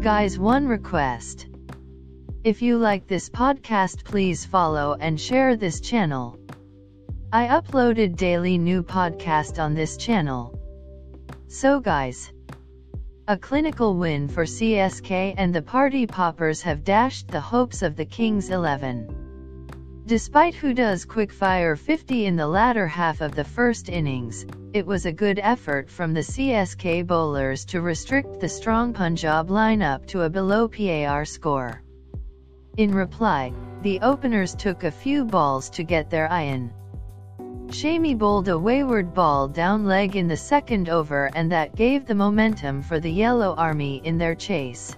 Guys, one request. If you like this podcast, please follow and share this channel. I uploaded daily new podcast on this channel. So guys, a clinical win for CSK and the party poppers have dashed the hopes of the Kings 11. Despite Huda's quickfire 50 in the latter half of the first innings, it was a good effort from the CSK bowlers to restrict the strong Punjab lineup to a below PAR score. In reply, the openers took a few balls to get their iron. Shami bowled a wayward ball down leg in the second over and that gave the momentum for the Yellow Army in their chase.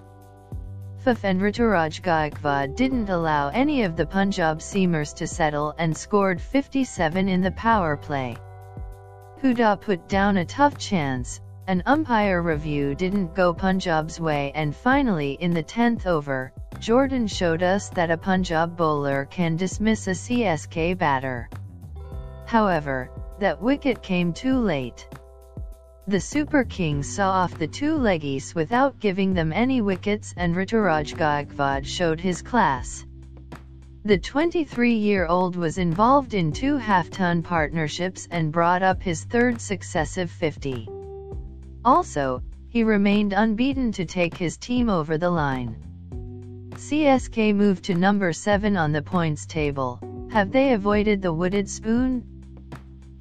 And Ruturaj Gaikwad didn't allow any of the Punjab seamers to settle and scored 57 in the power play. Huda put down a tough chance, an umpire review didn't go Punjab's way and finally in the 10th over, Jordan showed us that a Punjab bowler can dismiss a CSK batter. However, that wicket came too late. The Super Kings saw off the two leggies without giving them any wickets and Ruturaj Gaikwad showed his class. The 23-year-old was involved in two half-ton partnerships and brought up his third successive 50. Also, he remained unbeaten to take his team over the line. CSK moved to number 7 on the points table. Have they avoided the wooded spoon?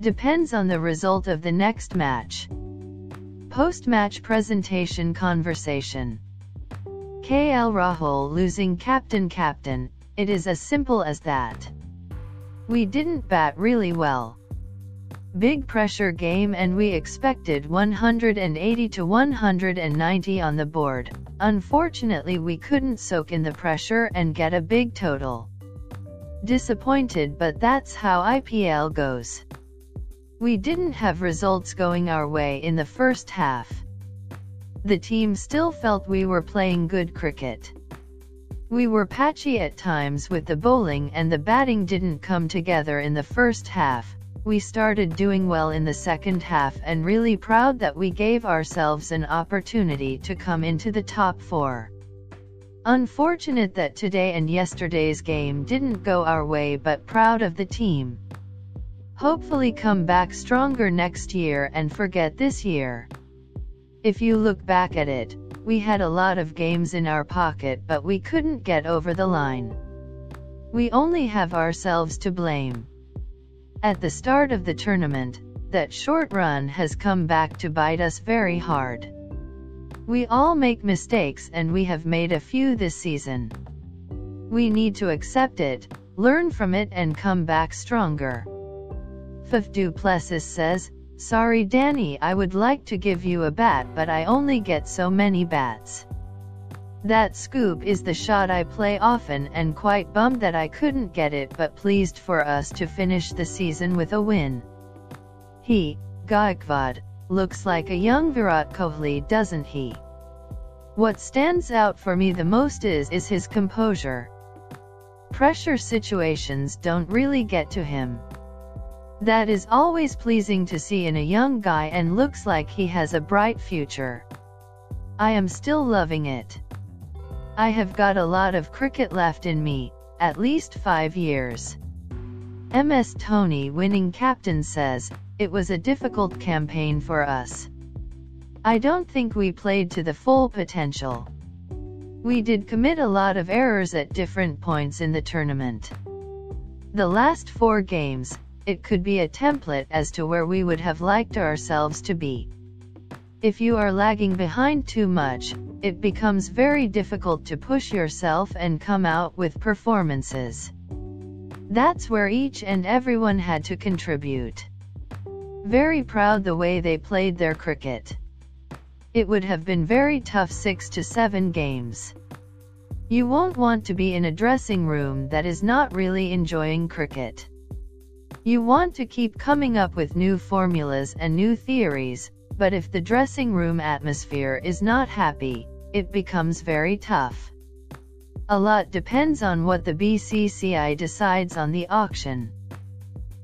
Depends on the result of the next match. Post-match presentation conversation. KL Rahul losing captain captain, it is as simple as that. We didn't bat really well. Big pressure game and we expected 180 to 190 on the board. Unfortunately we couldn't soak in the pressure and get a big total. Disappointed but that's how IPL goes. We didn't have results going our way in the first half. The team still felt we were playing good cricket. We were patchy at times with the bowling and the batting didn't come together in the first half. We started doing well in the second half and really proud that we gave ourselves an opportunity to come into the top four. Unfortunate that today and yesterday's game didn't go our way but proud of the team. Hopefully come back stronger next year and forget this year. If you look back at it, we had a lot of games in our pocket but we couldn't get over the line. We only have ourselves to blame. At the start of the tournament, that short run has come back to bite us very hard. We all make mistakes and we have made a few this season. We need to accept it, learn from it and come back stronger. Faf du Plessis says, Sorry Danny I would like to give you a bat but I only get so many bats. That scoop is the shot I play often and quite bummed that I couldn't get it but pleased for us to finish the season with a win. He, Gaikwad, looks like a young Virat Kohli doesn't he? What stands out for me the most is, is his composure. Pressure situations don't really get to him. That is always pleasing to see in a young guy and looks like he has a bright future. I am still loving it. I have got a lot of cricket left in me, at least five years. MS Dhoni winning captain says, it was a difficult campaign for us. I don't think we played to the full potential. We did commit a lot of errors at different points in the tournament. The last four games, it could be a template as to where we would have liked ourselves to be. If you are lagging behind too much, it becomes very difficult to push yourself and come out with performances. That's where each and everyone had to contribute. Very proud the way they played their cricket. It would have been very tough 6 to 7 games. You won't want to be in a dressing room that is not really enjoying cricket. You want to keep coming up with new formulas and new theories, but if the dressing room atmosphere is not happy, it becomes very tough. A lot depends on what the BCCI decides on the auction.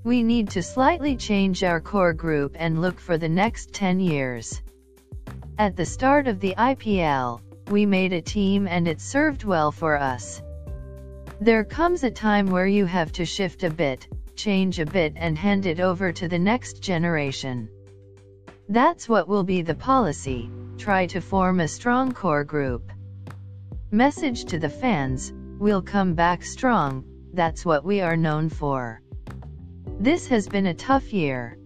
We need to slightly change our core group and look for the next 10 years. At the start of the IPL, we made a team and it served well for us. There comes a time where you have to shift a bit, change a bit and hand it over to the next generation. That's what will be the policy, try to form a strong core group. Message to the fans, we'll come back strong, that's what we are known for. This has been a tough year.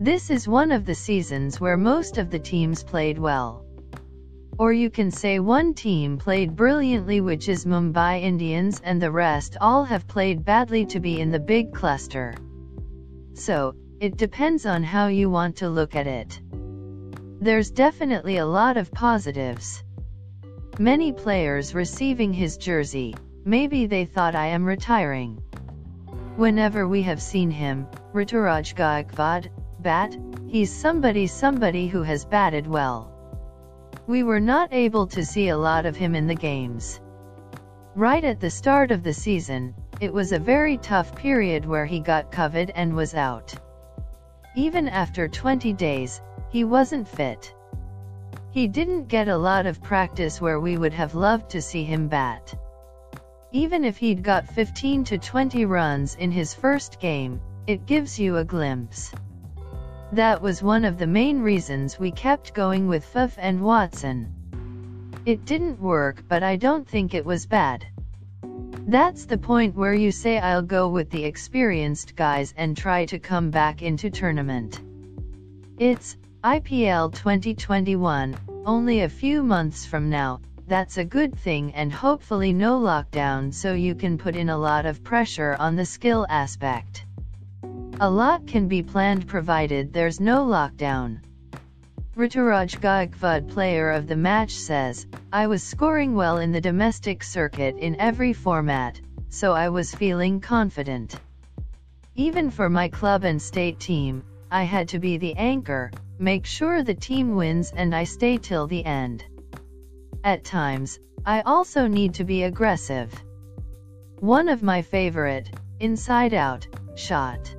This is one of the seasons where most of the teams played well. Or you can say one team played brilliantly which is Mumbai Indians and the rest all have played badly to be in the big cluster. So, it depends on how you want to look at it. There's definitely a lot of positives. Many players receiving his jersey, maybe they thought I am retiring. Whenever we have seen him, Ruturaj Gaikwad, bat, he's somebody somebody who has batted well. We were not able to see a lot of him in the games. Right at the start of the season, it was a very tough period where he got COVID and was out. Even after 20 days, he wasn't fit. He didn't get a lot of practice where we would have loved to see him bat. Even if he'd got 15 to 20 runs in his first game, it gives you a glimpse. That was one of the main reasons we kept going with Faf and Watson. It didn't work but I don't think it was bad. That's the point where you say I'll go with the experienced guys and try to come back into tournament. It's IPL 2021, only a few months from now, that's a good thing and hopefully no lockdown so you can put in a lot of pressure on the skill aspect. A lot can be planned provided there's no lockdown. Ruturaj Gaikwad player of the match says, I was scoring well in the domestic circuit in every format, so I was feeling confident. Even for my club and state team, I had to be the anchor, make sure the team wins and I stay till the end. At times, I also need to be aggressive. One of my favorite, inside out, shot.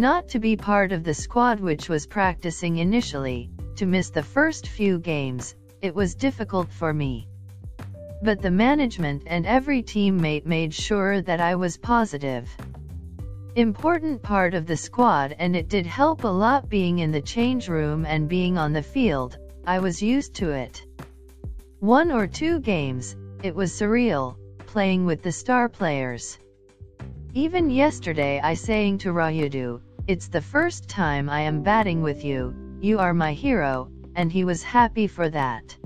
Not to be part of the squad which was practicing initially, to miss the first few games, it was difficult for me. But the management and every teammate made sure that I was positive. Important part of the squad and it did help a lot being in the change room and being on the field, I was used to it. One or two games, it was surreal, playing with the star players. Even yesterday I saying to Rayudu, it's the first time I am batting with you, you are my hero, and he was happy for that.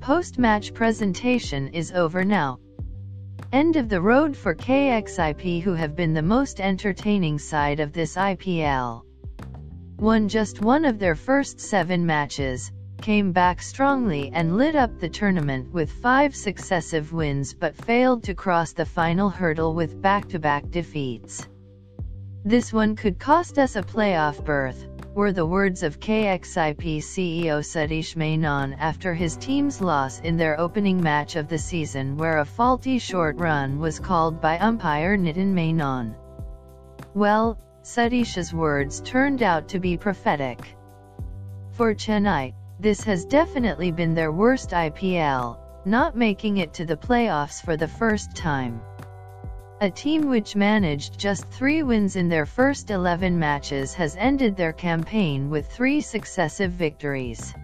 Post-match presentation is over now. End of the road for KXIP who have been the most entertaining side of this IPL. Won just one of their first seven matches, came back strongly and lit up the tournament with five successive wins but failed to cross the final hurdle with back-to-back -back defeats. This one could cost us a playoff berth, were the words of KXIP CEO Satish Menon after his team's loss in their opening match of the season where a faulty short run was called by umpire Nitin Menon. Well, Satish's words turned out to be prophetic. For Chennai, this has definitely been their worst IPL, not making it to the playoffs for the first time. A team which managed just three wins in their first 11 matches has ended their campaign with three successive victories.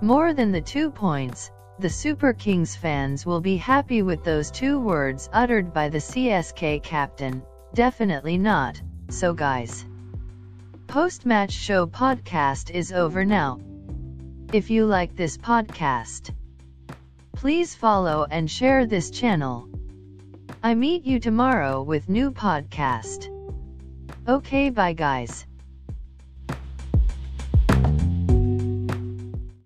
More than the two points, the Super Kings fans will be happy with those two words uttered by the CSK captain, definitely not, so guys. Post-match show podcast is over now. If you like this podcast, please follow and share this channel. I meet you tomorrow with new podcast. Okay bye guys.